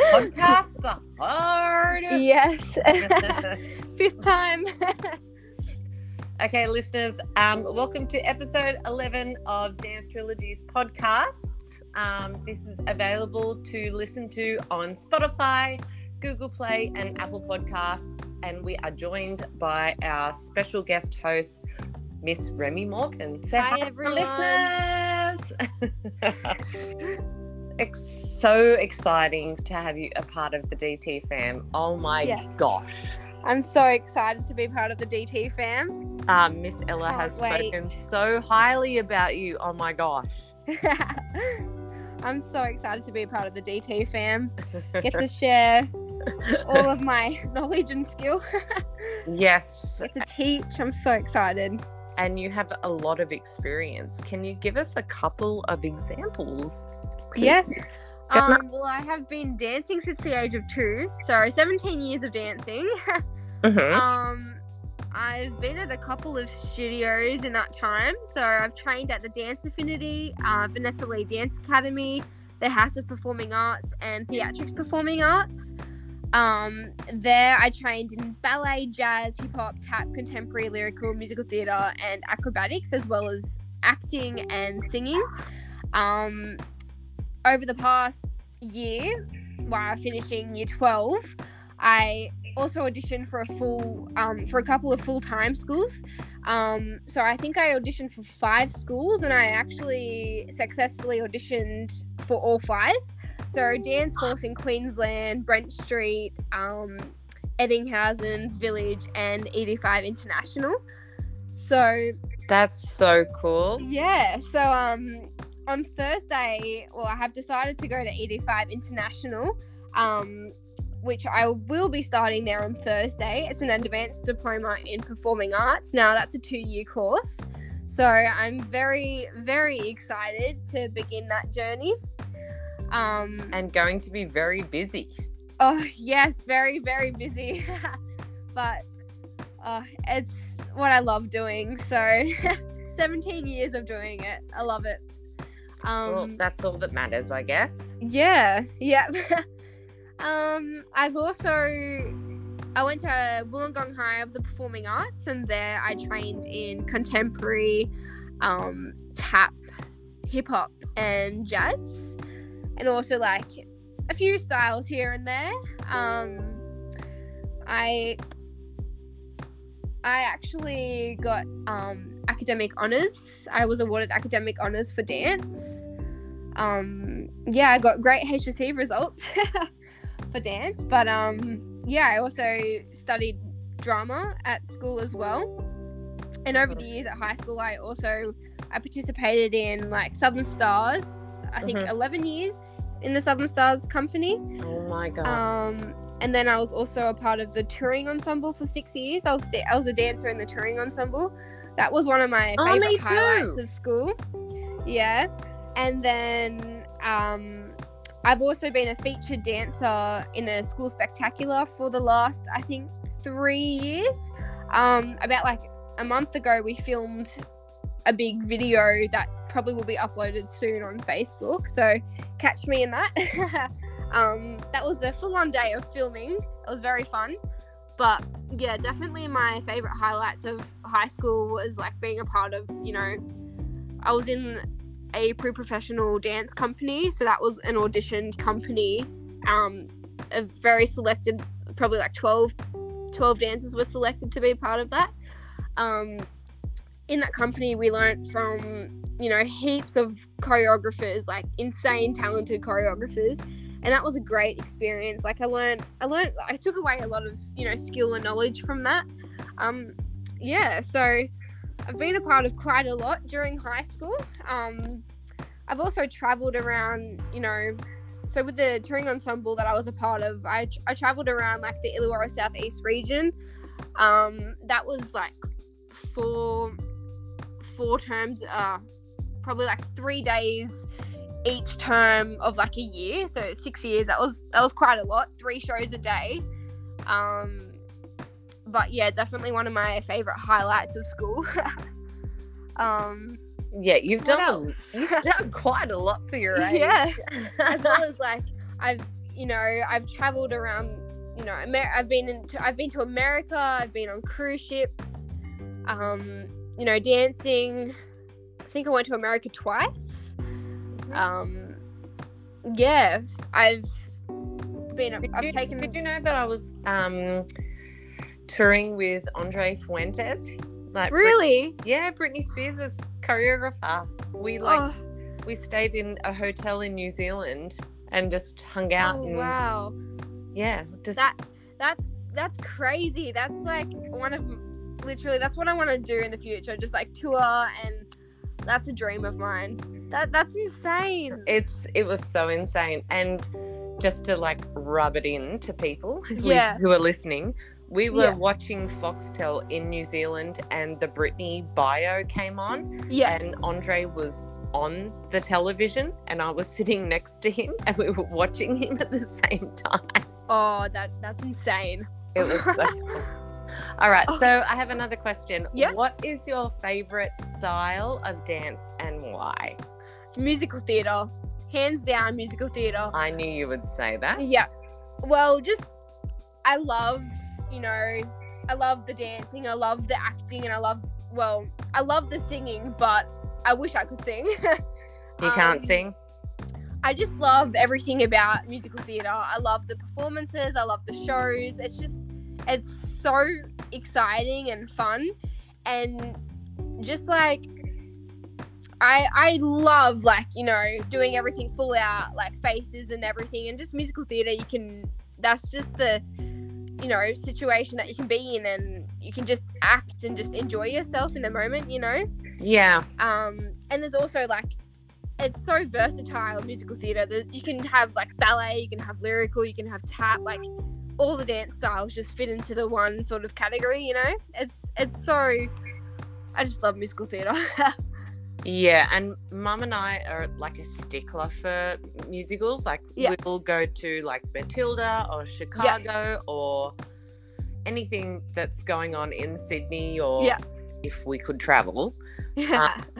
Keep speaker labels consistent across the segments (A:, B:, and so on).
A: Podcasts are hard.
B: yes. Fifth time.
A: okay, listeners, um, welcome to episode 11 of Dance Trilogy's podcast. Um, this is available to listen to on Spotify, Google Play, and Apple Podcasts. And we are joined by our special guest host, Miss Remi Morgan. Say
B: Hi,
A: hi,
B: everyone.
A: listeners. it's so exciting to have you a part of the DT fam. Oh my
B: Yes.
A: gosh.
B: I'm so excited to be part of the DT fam.
A: Um, Miss Ella
B: Can't
A: has
B: wait.
A: spoken so highly about you. Oh my gosh.
B: I'm so excited to be a part of the DT fam. Get to share all of my knowledge and skill.
A: yes.
B: Get to teach. I'm so excited.
A: And you have a lot of experience. Can you give us a couple of examples? Please?
B: Yes. Um, well, I have been dancing since the age of two, so 17 years of dancing.
A: Mhm.
B: Um, I've been at a couple of studios in that time. So I've trained at the Dance Affinity, uh, Vanessa Lee Dance Academy, the House of Performing Arts, and Theatrics Performing Arts. Um, there I trained in ballet, jazz, hip hop, tap, contemporary, lyrical, musical theatre, and acrobatics, as well as acting and singing. Um, over the past year, while finishing year 12, I also auditioned for a full um, for a couple of full-time schools. Um, so i think i auditioned for five schools and i actually successfully auditioned for all five. So dance force in queensland brent street um, eddinghausen's village and ED5 international. So
A: That's so cool.
B: yeah so um on thursday well i have decided to go to ED5 international um which I will be starting there on Thursday. It's an advanced diploma in performing arts. Now, that's a two year course. So I'm very, very excited to begin that journey. Um,
A: And going to be very busy.
B: oh, yes, very, very busy. but uh, it's what I love doing. So 17 years of doing it. I love it. Um,
A: well, that's all that matters, I guess.
B: yeah, yeah. um, I've also I went to Wollongong High of the Performing Arts, and there I trained in contemporary, um, tap, hip hop, and jazz, and also like a few styles here and there. Um, I I actually got um, academic honors. I was awarded academic honors for dance. Um, yeah, I got great HSC results for dance, but um, yeah, I also studied drama at school as well. And over the years at high school, I also I participated in like Southern Stars. I think
A: Mhm.
B: 11 years in the Southern Stars company.
A: Oh my god.
B: Um, and then I was also a part of the touring ensemble for six years. I was I was a dancer in the touring ensemble. That was one of my
A: Oh,
B: favorite highlights of school. Yeah, and then um, I've also been a featured dancer in a school spectacular for the last I think three years. Um, about like a month ago, we filmed a big video that probably will be uploaded soon on Facebook. So catch me in that. um, that was a full on day of filming. It was very fun. But yeah, definitely my favorite highlights of high school was like being a part of, you know, I was in a pre professional dance company. So that was an auditioned company. Um, a very selected, probably like 12, 12 dancers were selected to be part of that. Um, in that company, we learned from you know heaps of choreographers, like insane talented choreographers, and that was a great experience. Like I learned, I learned, I took away a lot of you know skill and knowledge from that. Um, yeah, so I've been a part of quite a lot during high school. Um, I've also traveled around, you know. So with the touring ensemble that I was a part of, I, I traveled around like the Illawarra Southeast region. Um, that was like four four terms, uh, probably like three days each term of like a year. So six years. That was that was quite a lot. Three shows a day. Um, but yeah, definitely one of my favorite highlights of school. um,
A: Yeah, you've done a, you've done quite a lot for your age.
B: Yeah. as well as like I've you know I've traveled around you know Amer- I've been into I've been to America I've been on cruise ships um you know dancing I think I went to America twice um yeah I've been
A: Did
B: I've
A: you,
B: taken
A: Did you know that I was um touring with Andre Fuentes? Like Brit-
B: really?
A: yeah, Britney Spears' choreographer. We like
B: oh,
A: we stayed in a hotel in New Zealand and just hung out
B: oh,
A: and
B: wow.
A: yeah, just
B: that that's that's crazy. That's like one of literally that's what I want to do in the future just like tour and that's a dream of mine that that's insane
A: it's it was so insane and just to like rub it in to people who-
B: Yeah.
A: who are listening we were
B: Yeah.
A: watching foxtel in new zealand and the britney bio came on
B: yeah
A: and andre was on the television and i was sitting next to him and we were watching him at the same time
B: oh that that's insane
A: it was so cool. all right so i have another question.
B: Yeah.
A: what is your favorite style of dance and why
B: musical theater. Hands down musical theater.
A: I knew you would say that.
B: Yeah. Well just I love you know I love the dancing I love the acting and I love well I love the singing but I wish I could sing.
A: You can't
B: Um,
A: sing?
B: I just love everything about musical theater. I love the performances, I love the shows. It's just it's so exciting and fun. And just like I I love like, you know, doing everything full out, like faces and everything and just musical theater you can that's just the you know, situation that you can be in and you can just act and just enjoy yourself in the moment, you know?
A: yeah.
B: Um and there's also like it's so versatile musical theater that you can have like ballet you can have lyrical you can have tap like all the dance styles just fit into the one sort of category you know? It's it's so i just love musical theater
A: Yeah, and mum and I are like a stickler for musicals. Like
B: Yeah.
A: we'll go to like Matilda or Chicago or anything that's going on in Sydney or
B: Yeah.
A: if we could travel.
B: yeah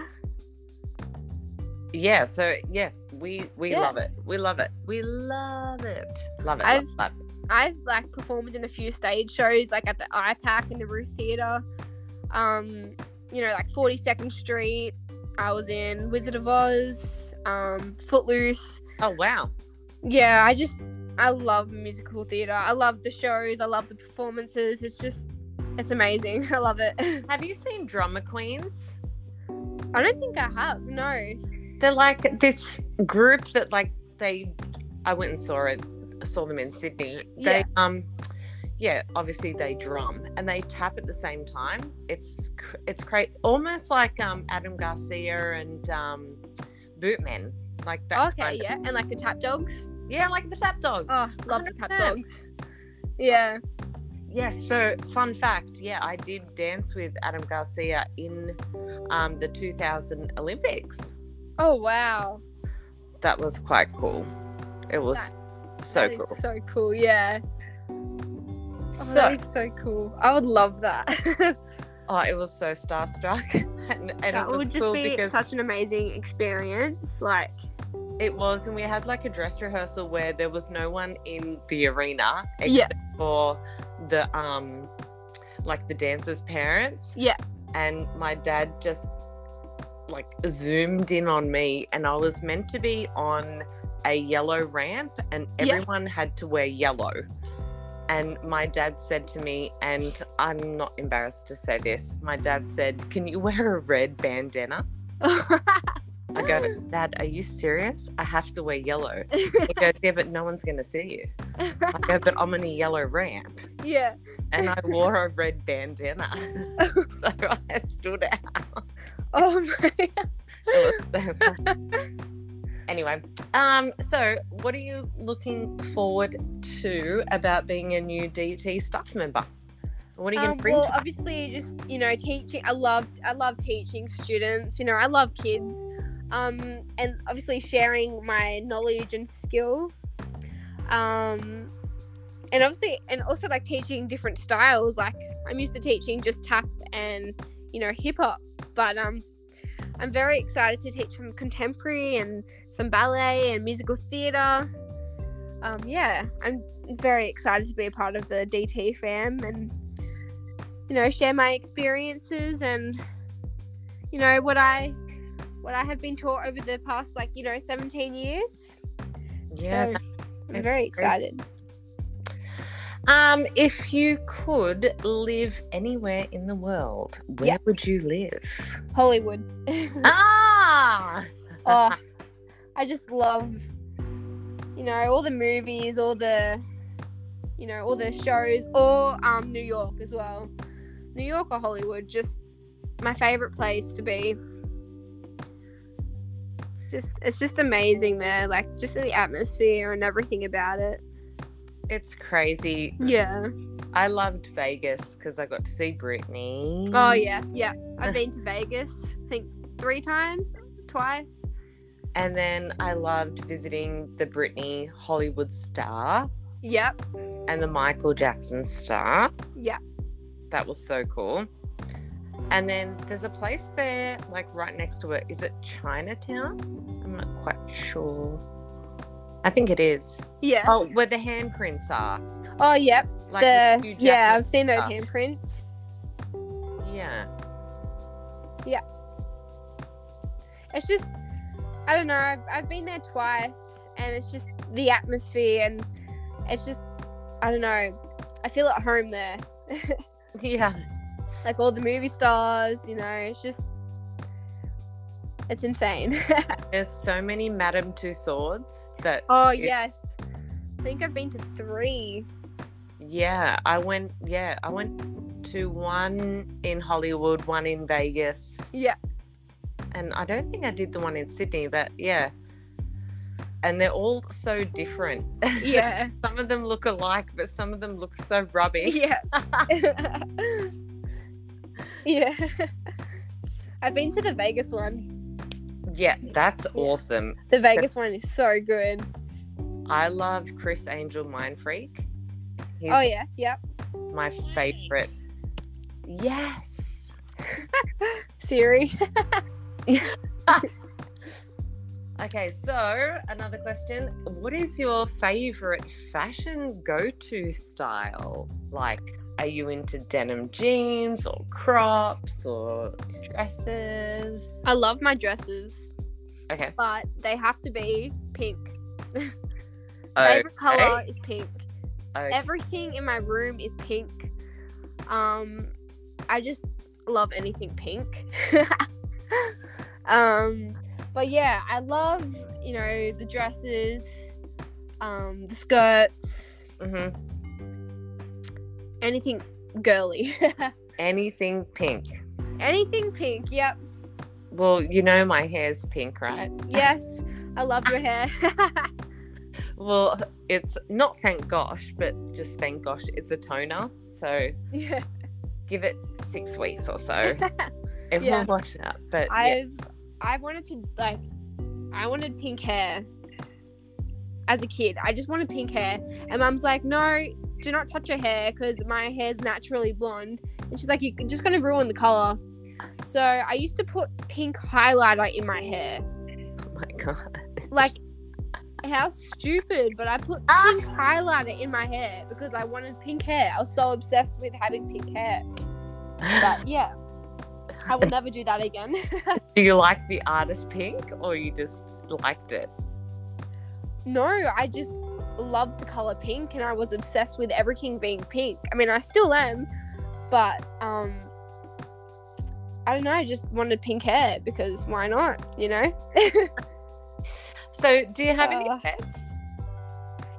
A: Yeah, so yeah, we we
B: Yeah.
A: love it. We love it. We love it. Love it.
B: I've-
A: love, love it.
B: i've like performed in a few stage shows like at the IPAC in the ruth theater um you know like 42nd street i was in wizard of oz um footloose
A: Oh wow.
B: yeah i just i love musical theater i love the shows i love the performances it's just it's amazing i love it
A: Have you seen Drummer Queens?
B: i don't think i have no
A: They're like this group that like they I went and saw it saw them in Sydney. They
B: Yeah.
A: um yeah, obviously they drum and they tap at the same time. It's it's great, almost like um Adam Garcia and um Bootmen, like that.
B: okay
A: kind of-
B: yeah and like the tap dogs
A: yeah, like the Tap Dogs.
B: oh love the tap dogs yeah
A: Yeah, so fun fact, yeah, I did dance with Adam Garcia in um, the 2000 Olympics.
B: oh wow
A: That was quite cool. It was
B: That-
A: so
B: That
A: cool.
B: so cool yeah oh,
A: So,
B: that is so cool i would love that
A: oh, it was so starstruck, and, and
B: that
A: it was
B: would just
A: cool
B: be such an amazing experience like
A: it was, and we had like a dress rehearsal where there was no one in the arena except
B: Yeah.
A: for the um, like the dancers' parents.
B: Yeah.
A: and my dad just like zoomed in on me, and I was meant to be on a yellow ramp, and
B: Yeah.
A: everyone had to wear yellow. And my dad said to me, and I'm not embarrassed to say this, my dad said, Can you wear a red bandana? I go, Dad, are you serious? I have to wear yellow. He goes, Yeah, but no one's going to see you. I go, But I'm on a yellow ramp.
B: yeah
A: And I wore a red bandana. so I stood out.
B: oh my
A: It was so fun. Anyway, um, so what are you looking forward to about being a new DT staff member? What are you going
B: Um,
A: to bring
B: well,
A: to us?
B: obviously, just you know, teaching. I loved, I love teaching students. You know, I love kids, um, and obviously sharing my knowledge and skill. Um, and obviously, and also like teaching different styles. Like I'm used to teaching just tap and you know hip hop, but um, I'm very excited to teach some contemporary and some ballet and musical theatre. Um, yeah, I'm very excited to be a part of the DT fam and you know share my experiences and you know what I what I have been taught over the past like you know 17 years.
A: Yeah.
B: So I'm very excited.
A: Um, if you could live anywhere in the world, where
B: Yep.
A: would you live?
B: Hollywood.
A: ah,
B: oh, I just love, you know, all the movies, all the, you know, all the shows, or um, New York as well. New York or Hollywood, just my favorite place to be. Just, it's just amazing there, like just the atmosphere and everything about it.
A: It's crazy.
B: Yeah.
A: I loved Vegas because I got to see Britney.
B: Oh yeah, yeah. I've been to Vegas, I think three times, twice.
A: And then I loved visiting the Britney Hollywood Star
B: Yep,
A: and the Michael Jackson Star.
B: yeah.
A: That was so cool. And then there's a place there, like right next to it. Is it Chinatown? I'm not quite sure. I think it is.
B: Yeah.
A: Oh, where the handprints are.
B: Oh, yep.
A: Like
B: the
A: Hugh
B: yeah, I've seen those
A: stuff.
B: handprints.
A: Yeah. Yeah.
B: It's just, I don't know. I've, I've been there twice, and it's just the atmosphere, and it's just, I don't know. I feel at home there.
A: Yeah.
B: like all the movie stars, you know. It's just, it's insane.
A: There's so many Madame Tussauds that
B: oh
A: Yeah.
B: yes, I think I've been to three.
A: yeah, I went yeah, I went to one in Hollywood, one in Vegas,
B: Yeah.
A: and I don't think I did the one in Sydney, but yeah. And they're all so different.
B: Yeah.
A: some of them look alike, but some of them look so rubbish.
B: Yeah. yeah. I've been to the Vegas one.
A: Yeah, that's awesome.
B: The Vegas one is so good.
A: I love Criss Angel Mind Freak. He's
B: Oh yeah, yep.
A: my favorite. Yes.
B: Siri.
A: Okay, so another question. What is your favorite fashion go to style? Like, are you into denim jeans or crops or dresses?
B: I love my dresses,
A: Okay.
B: but they have to be pink.
A: Okay.
B: Favorite color is pink.
A: Okay.
B: Everything in my room is pink. Um, I just love anything pink. um, but yeah, I love you know the dresses, um, the skirts,
A: Mhm.
B: anything girly.
A: Anything pink.
B: anything pink. Yep.
A: Well, you know my hair's pink, right?
B: Yes. I love your hair.
A: Well, it's not thank gosh, but just thank gosh, it's a toner. So
B: yeah.
A: give it six weeks or so. It
B: Yeah.
A: wash out. But.
B: I've I've wanted to like I wanted pink hair as a kid. I just wanted pink hair, and Mum's like, "No, do not touch your hair because my hair's naturally blonde." And she's like, "You're just gonna ruin the color." So I used to put pink highlighter in my hair.
A: oh my god.
B: Like, how stupid! But I put
A: Ah.
B: pink highlighter in my hair because I wanted pink hair. I was so obsessed with having pink hair. But yeah, I will never do that again.
A: Do you like the artist pink or you just liked it?
B: No, I just love the color pink and I was obsessed with everything being pink. I mean, I still am, but um I don't know, I just wanted pink hair because why not, you know?
A: So, do you have any
B: Uh,
A: pets?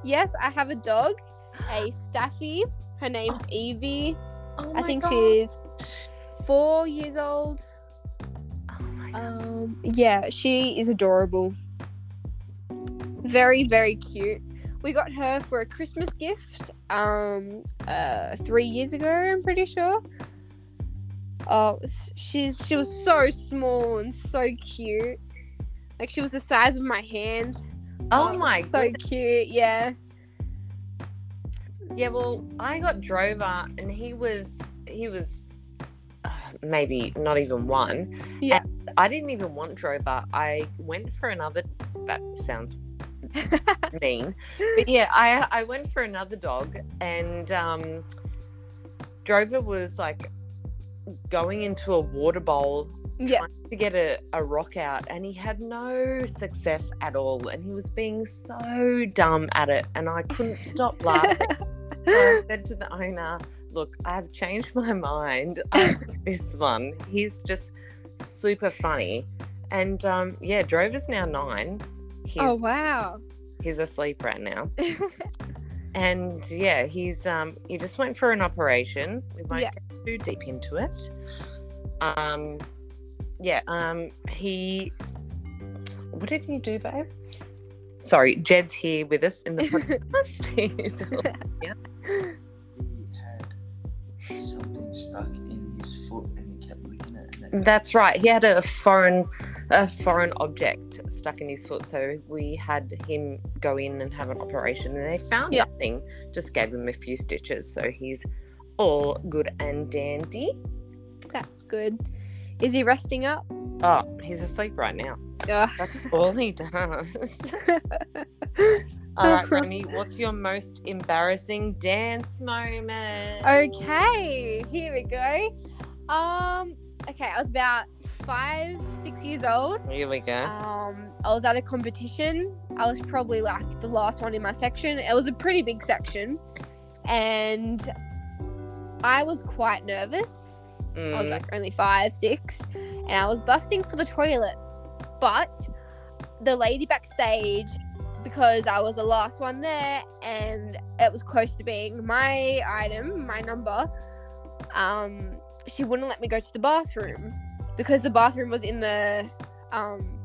B: yes, I have a dog, a Staffy. Her name's Evie.
A: Oh
B: I think
A: God.
B: she's 4 years old.
A: Oh my God.
B: Um yeah, she is adorable. Very very cute. We got her for a Christmas gift um uh 3 years ago, I'm pretty sure. Oh, she's she was so small and so cute. Like she was the size of my hand.
A: oh
B: was
A: my
B: so
A: god.
B: cute. Yeah.
A: Yeah, well, I got Drover and he was he was uh, maybe not even one.
B: Yeah.
A: And I didn't even want Drover. I went for another. That sounds mean, but yeah, I I went for another dog, and um, Drover was like going into a water bowl
B: yeah.
A: trying to get a, a rock out and he had no success at all and he was being so dumb at it and I couldn't stop laughing. I said to the owner, look, I've changed my mind. This one. He's just super funny. And um, yeah, Drover's now nine. He's
B: Oh wow.
A: he's asleep right now. And yeah, he's um he just went for an operation. We won't
B: Yeah.
A: Get too deep into it. Um yeah, um he what did he do, babe? Sorry, Jed's here with us in the podcast. He's-
C: He had something stuck in his foot and he kept licking it. And
A: That's right. He had a foreign a foreign object stuck in his foot, so we had him go in and have an operation and they found
B: Yeah.
A: nothing. Just gave him a few stitches, so he's all good and dandy.
B: That's good. Is he resting up?
A: Oh, he's asleep right now.
B: Ugh.
A: That's all he does. all right, Remi, what's your most embarrassing dance moment?
B: okay, here we go. Um, okay, I was about five, six years old.
A: Here we go.
B: Um, I was at a competition. I was probably like the last one in my section. It was a pretty big section, and I was quite nervous. I was
A: Mm,
B: like only five, six, and I was busting for the toilet. But the lady backstage, because I was the last one there and it was close to being my item, my number, um, she wouldn't let me go to the bathroom because the bathroom was in the, um,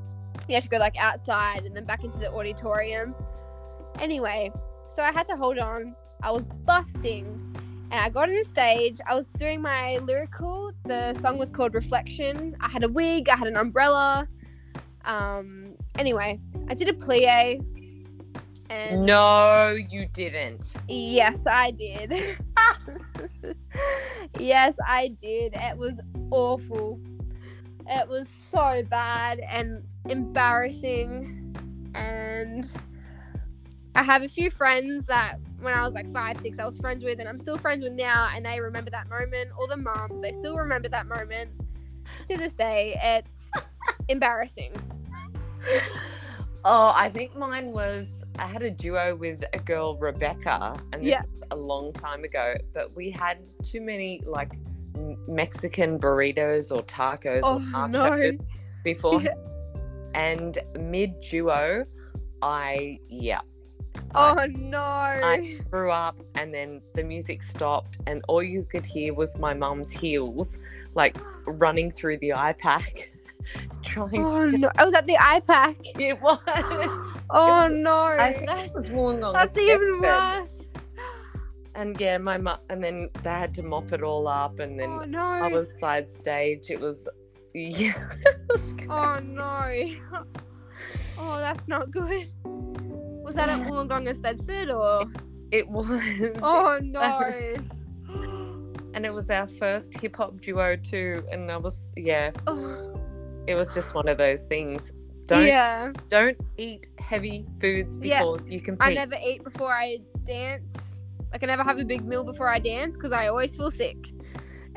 B: you had to go like outside and then back into the auditorium. Anyway, so I had to hold on. I was busting and I got on the stage. I was doing my lyrical. The song was called Reflection. I had a wig, I had an umbrella. Um, anyway, I did a plie. And
A: no, you didn't.
B: yes, I did. yes, I did. It was awful. It was so bad and embarrassing. And I have a few friends that when I was like five, six, I was friends with, and I'm still friends with now, and they remember that moment. All the moms, they still remember that moment. To this day, it's embarrassing.
A: Oh, I think mine was I had a duo with a girl, Rebecca, and this
B: Yeah.
A: was a long time ago, but we had too many like Mexican burritos or tacos
B: Oh
A: or
B: no!
A: before.
B: Yeah.
A: And mid duo, I yeah.
B: Oh no.
A: I
B: no!
A: grew up and then the music stopped and all you could hear was my mum's heels like running through the IPAC trying
B: Oh
A: to
B: no! I oh, was at the IPAC.
A: it was
B: Oh no!
A: I think it was Wollongong
B: That's even worse.
A: And yeah, my mum, and then they had to mop it all up, and then
B: Oh no!
A: I was side stage. It was, yeah. it was.
B: Oh no! Oh, that's not good. Was that at mm. Wollongong and Eisteddfod or?
A: It was.
B: Oh no!
A: And it was our first hip hop duo too, and I was, yeah,
B: Oh,
A: it was just one of those things. Don't
B: yeah,
A: don't eat heavy foods
B: Yeah.
A: before you compete.
B: I never eat before I dance. Like I never have a big meal before I dance because I always feel sick.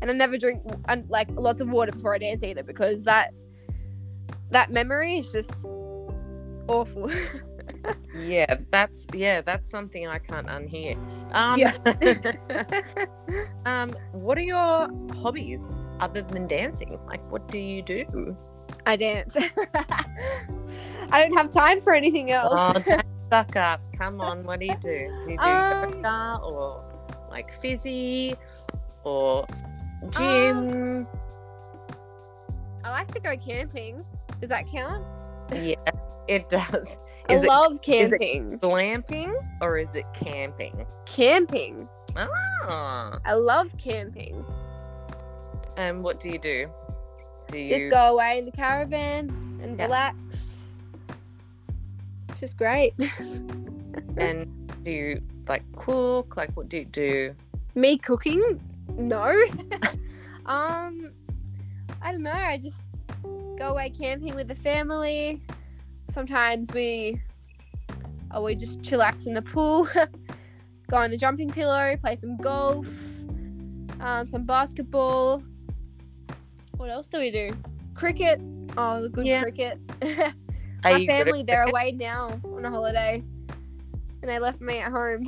B: and I never drink like lots of water before I dance either because that that memory is just awful.
A: Yeah, that's yeah, that's something I can't unhear. Um,
B: Yeah.
A: um, what are your hobbies other than dancing? Like, what do you do?
B: I dance. I don't have time for anything else.
A: Oh, suck up. Come on, what do you do? Do you do
B: Um,
A: yoga or like fizzy or gym?
B: I like to go camping. Does that count?
A: yeah, it does.
B: I
A: Is it
B: love
A: is it-
B: camping.
A: glamping or is it camping?
B: Camping.
A: Ah,
B: I love camping.
A: and what do you do? Do you
B: Just go away in the caravan and
A: Yeah.
B: relax. It's just great.
A: and do you like cook? Like, what do you do?
B: Me cooking? No. um, I don't know. I just go away camping with the family. Sometimes we, oh, we just chillax in the pool, go on the jumping pillow, play some golf, um, some basketball. What else do we do? Cricket. Oh, the good
A: Yeah.
B: cricket. My
A: you good at
B: family, they're
A: cricket?
B: away now on a holiday, and they left me at home.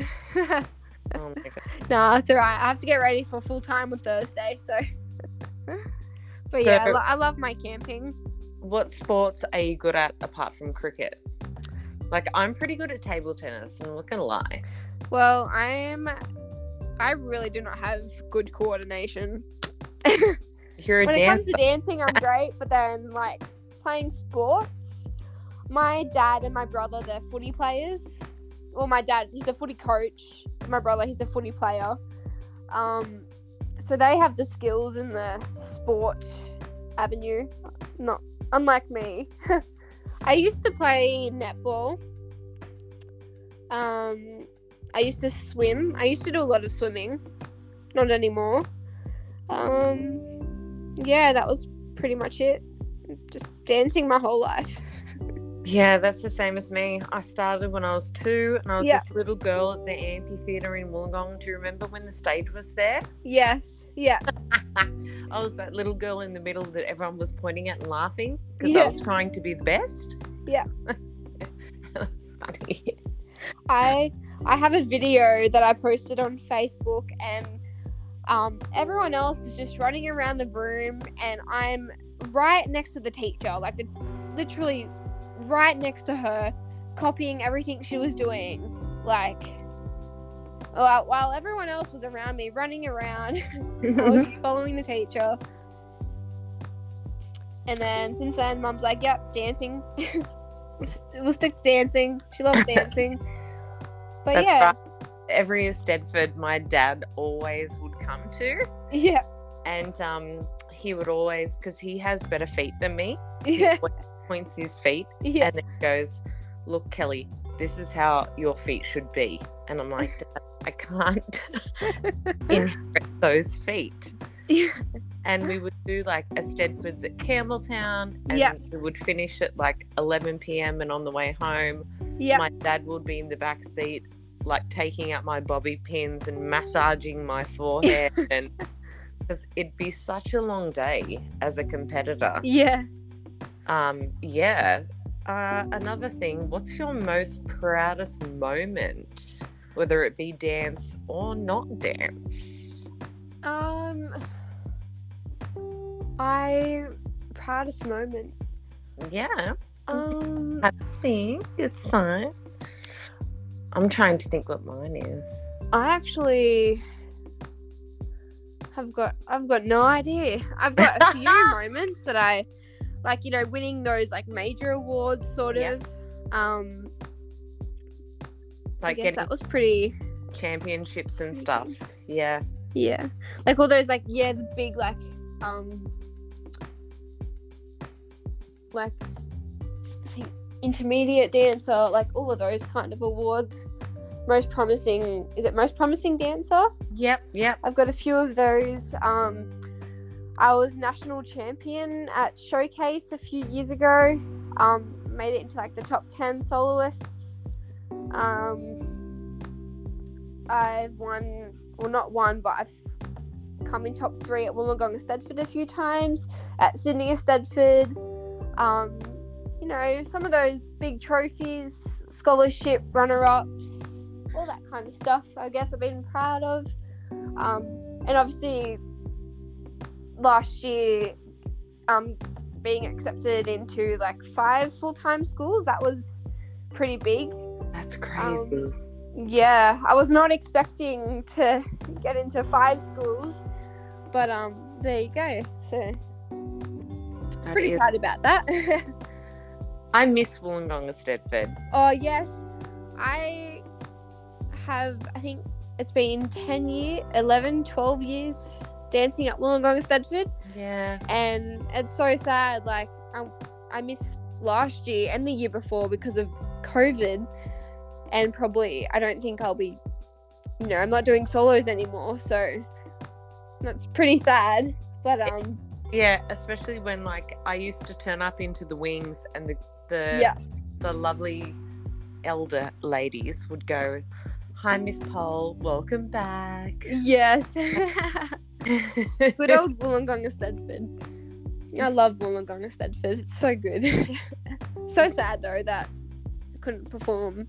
A: Oh my god.
B: Nah, it's alright. I have to get ready for full time on Thursday, so. but yeah, I, lo- I love my camping.
A: What sports are you good at apart from cricket? Like I'm pretty good at table tennis. I'm not gonna lie.
B: Well, I'm. I really do not have good coordination.
A: You're a
B: when it comes to dancing, I'm great, but then like playing sports, my dad and my brother, they're footy players. Well, my dad, he's a footy coach. My brother, he's a footy player. Um, so they have the skills in the sport avenue. Not unlike me. I used to play netball. Um, I used to swim. I used to do a lot of swimming. Not anymore. Um, yeah, that was pretty much it. Just dancing my whole life.
A: Yeah, that's the same as me. I started when I was two, and I was
B: Yeah.
A: this little girl at the amphitheater in Wollongong. Do you remember when the stage was there?
B: Yes. Yeah.
A: I was that little girl in the middle that everyone was pointing at and laughing because I was trying to be the best.
B: Yeah.
A: that's funny.
B: I I have a video that I posted on Facebook and um, everyone else is just running around the room and I'm right next to the teacher, like the, literally right next to her, copying everything she was doing. Like while, while everyone else was around me running around, I was just following the teacher. And then since then, mum's like, "Yep, dancing. we'll stick to dancing. She loves dancing." But
A: That's
B: yeah,
A: right. Every Eisteddfod my dad always would come to,
B: yeah,
A: and um, he would always because he has better feet than me.
B: yeah,
A: Points his feet
B: yeah,
A: and then goes, "Look, Kelly, this is how your feet should be." And I'm like, I can't inherit those feet.
B: yeah,
A: And we would do like a Eisteddfod's at Campbelltown, and
B: Yeah.
A: we would finish at like 11 p.m. And on the way home,
B: yeah,
A: my dad would be in the back seat, like taking out my bobby pins and massaging my forehead, and because it'd be such a long day as a competitor.
B: yeah.
A: Um, yeah. Uh, another thing, what's your most proudest moment, whether it be dance or not dance?
B: Um, I proudest moment.
A: Yeah,
B: Um,
A: I think it's fine. I'm trying to think what mine is.
B: I actually have got I've got no idea. I've got a few moments that I like, you know, winning those like major awards sort
A: Yeah.
B: of. Um I
A: Like
B: guess that was pretty
A: championships and stuff. Yeah.
B: yeah. Like all those like yeah, the big like um like I think intermediate dancer, like all of those kind of awards. Most promising is it most promising dancer?
A: Yep. Yep.
B: I've got a few of those. Um, I was national champion at Showcase a few years ago. Um, made it into like the top 10 soloists. Um, I've won, well, not won, but I've come in top three at Wollongong Eisteddfod a few times, at Sydney Eisteddfod. Um, you know, some of those big trophies, scholarship runner ups, all that kind of stuff, I guess I've been proud of. Um, and obviously, last year, um, being accepted into like five full time schools, that was pretty big.
A: That's crazy.
B: Um, Yeah, I was not expecting to get into five schools, but um, there you go. So
A: That
B: pretty
A: is-
B: proud about that.
A: I miss Wollongong Eisteddfod.
B: oh yes, I have. I think it's been 10 years, 11, 12 years dancing at Wollongong Eisteddfod.
A: Yeah.
B: and it's so sad. Like I, I missed last year and the year before because of COVID, and probably I don't think I'll be, you know, I'm not doing solos anymore. So That's pretty sad. But um,
A: Yeah, especially when like I used to turn up into the wings and the the
B: yeah,
A: the lovely elder ladies would go, "Hi, Miss Pole, welcome back."
B: yes. good old Wollongong Eisteddfod. I love Wollongong Eisteddfod. It's so good. so sad though that I couldn't perform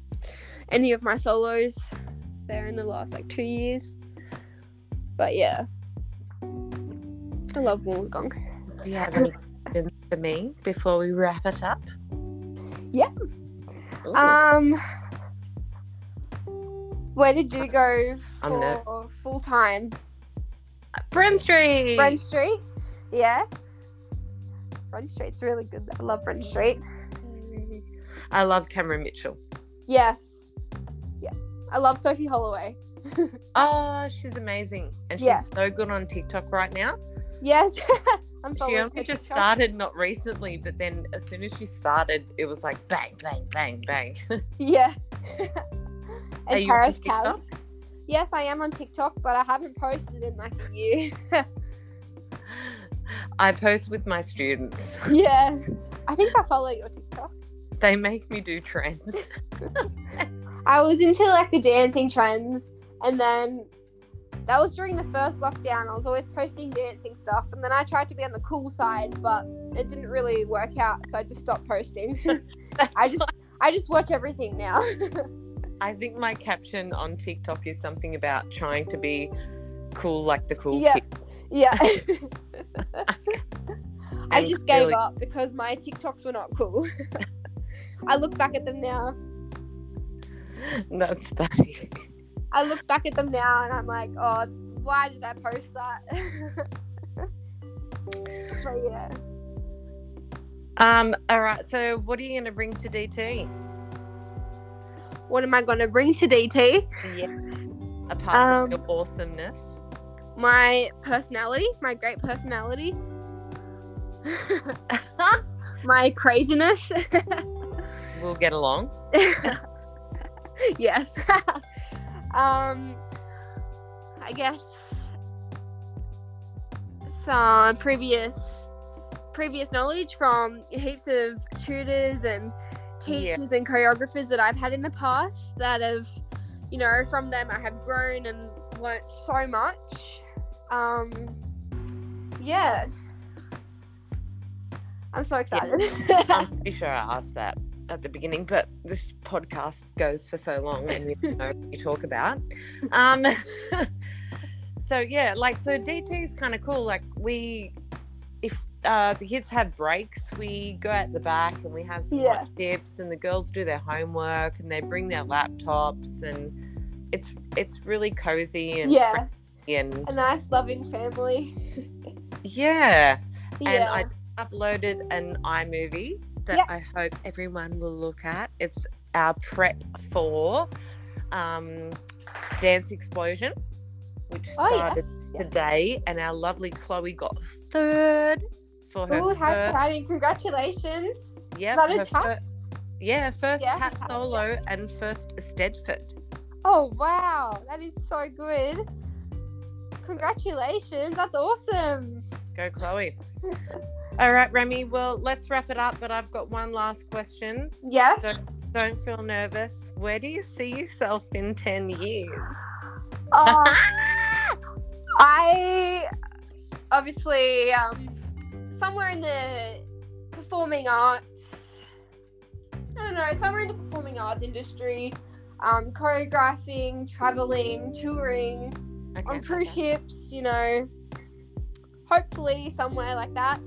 B: any of my solos there in the last like two years. But yeah, I love Wollongong.
A: Do you have any questions for me before we wrap it up?
B: Yeah.
A: Ooh.
B: Um, where did you go for full time?
A: Brent Street.
B: Brent Street. Yeah. Brent Street's really good. I love Brent Street.
A: I love Cameron Mitchell.
B: Yes. Yeah. I love Sophie Holloway.
A: Oh, she's amazing, and she's
B: Yeah.
A: so good on TikTok right now.
B: Yes. I'm
A: She only just
B: TikTok.
A: started not recently, but then as soon as she started, it was like bang, bang, bang, bang.
B: Yeah. And Paris
A: TikTok?
B: Yes, I am on TikTok, but I haven't posted in like a year.
A: I post with my students.
B: yeah. I think I follow your TikTok.
A: They make me do trends.
B: I was into like the dancing trends, and then that was during the first lockdown. I was always posting dancing stuff, and then I tried to be on the cool side, but it didn't really work out, so I just stopped posting. I just I just watch everything now.
A: I think my caption on TikTok is something about trying to be cool like the cool
B: Yeah.
A: kid.
B: yeah. I just gave
A: clearly-
B: up because my TikToks were not cool. I look back at them now.
A: That's funny.
B: I look back at them now and I'm like, oh, why did I post that? but yeah.
A: Um, all right, so what are you gonna bring to DT?
B: What am I gonna bring to DT?
A: Yes. Apart
B: Um,
A: from your awesomeness.
B: My personality, my great personality, my craziness.
A: we'll get along.
B: yes. um, I guess some previous previous knowledge from heaps of tutors and
A: Yeah.
B: teachers and choreographers that I've had in the past that have, you know, from them I have grown and learnt so much. Um, yeah. I'm so excited.
A: I'm pretty sure I asked that at the beginning, but this podcast goes for so long and you know what you talk about. Um so yeah, like so DT is kind of cool. Like we if uh, the kids have breaks, we go out the back and we have some
B: Yeah.
A: hot chips and the girls do their homework and they bring their laptops and it's it's really cozy and
B: yeah,
A: and
B: a nice loving family.
A: yeah.
B: yeah.
A: And I uploaded an iMovie that
B: Yeah.
A: I hope everyone will look at. It's our prep for um, Dance Explosion, which
B: oh
A: started
B: yes. Yeah.
A: today, and our lovely Chloe got third for her
B: Oh, how exciting! Congratulations.
A: Yeah,
B: that a tap?
A: fir- yeah, first
B: Yeah,
A: tap
B: tap,
A: solo and first Eisteddfod.
B: Oh wow, that is so good. Congratulations, that's awesome.
A: Go, Chloe. All right, Remi. Well, let's wrap it up. But I've got one last question.
B: Yes.
A: So don't feel nervous. Where do you see yourself in 10 years?
B: Um, I obviously um, somewhere in the performing arts. I don't know, somewhere in the performing arts industry, um, choreographing, traveling, touring,
A: okay.
B: on cruise ships, you know, hopefully somewhere like that.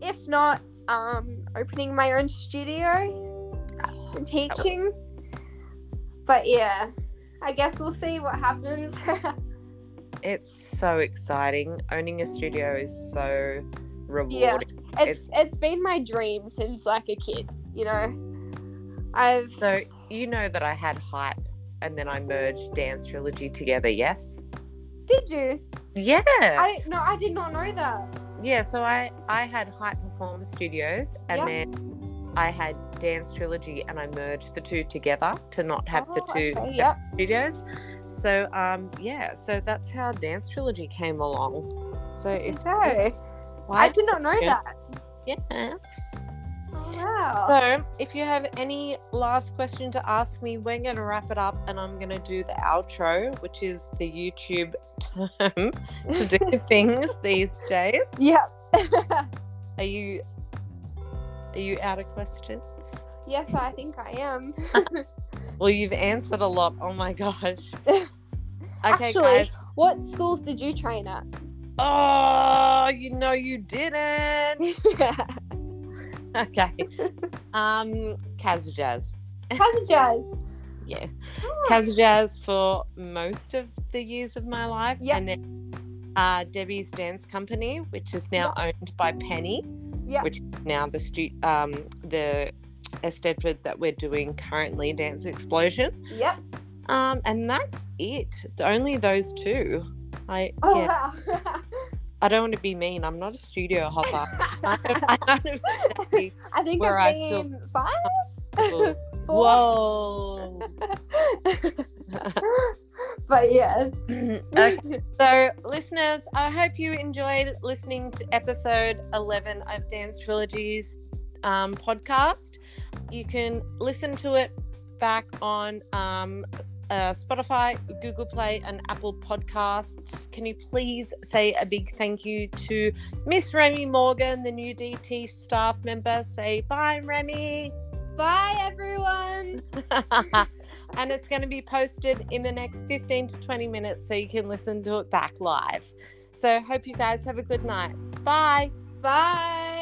B: If not, um, opening my own studio and teaching. But yeah, I guess we'll see what happens.
A: It's so exciting. Owning a studio is so rewarding.
B: yes, it's
A: It's-
B: it's been my dream since like a kid. You know, I've
A: So, you know that I had hype and then I merged Dance Trilogy together, yes?
B: did you?
A: Yeah.
B: I no, I did not know that.
A: yeah, so I, I had Hype Performance Studios and
B: Yeah.
A: then I had Dance Trilogy and I merged the two together to not have the two
B: okay, Yep.
A: studios. So um yeah, so that's how Dance Trilogy came along. So it's
B: So I did not know that.
A: yes.
B: Oh, wow.
A: So, if you have any last question to ask me, we're going to wrap it up and I'm going to do the outro, which is the YouTube term to do things these days.
B: yep.
A: Are you are you out of questions?
B: yes, I think I am.
A: Well, you've answered a lot. Oh my gosh. Okay,
B: Actually,
A: guys.
B: what schools did you train at?
A: Oh, you know you didn't. Okay. Um, Kazjaz.
B: Jazz. Kaz Jazz.
A: Yeah.
B: Oh.
A: Kazjaz for most of the years of my life.
B: Yep.
A: And then uh, Debbie's Dance Company, which is now owned by Penny,
B: Yep.
A: which is now the stu- um, the Eisteddfod that we're doing currently, Dance Explosion.
B: Yep.
A: Um, and that's it. Only those two. I
B: Oh
A: yeah.
B: wow.
A: I don't want to be mean. I'm not a studio hopper. I kind of, I kind of stay
B: I think
A: where
B: I've been five. Four.
A: Whoa.
B: but yeah.
A: okay. So, listeners, I hope you enjoyed listening to episode 11 of Dance Trilogy's um, podcast. You can listen to it back on um, uh, Spotify, Google Play, and Apple Podcasts. Can you please say a big thank you to Miss Remi Morgan, the new DT staff member? Say bye, Remi.
B: Bye everyone.
A: and it's going to be posted in the next 15 to 20 minutes so you can listen to it back live. So, hope you guys have a good night. Bye.
B: Bye.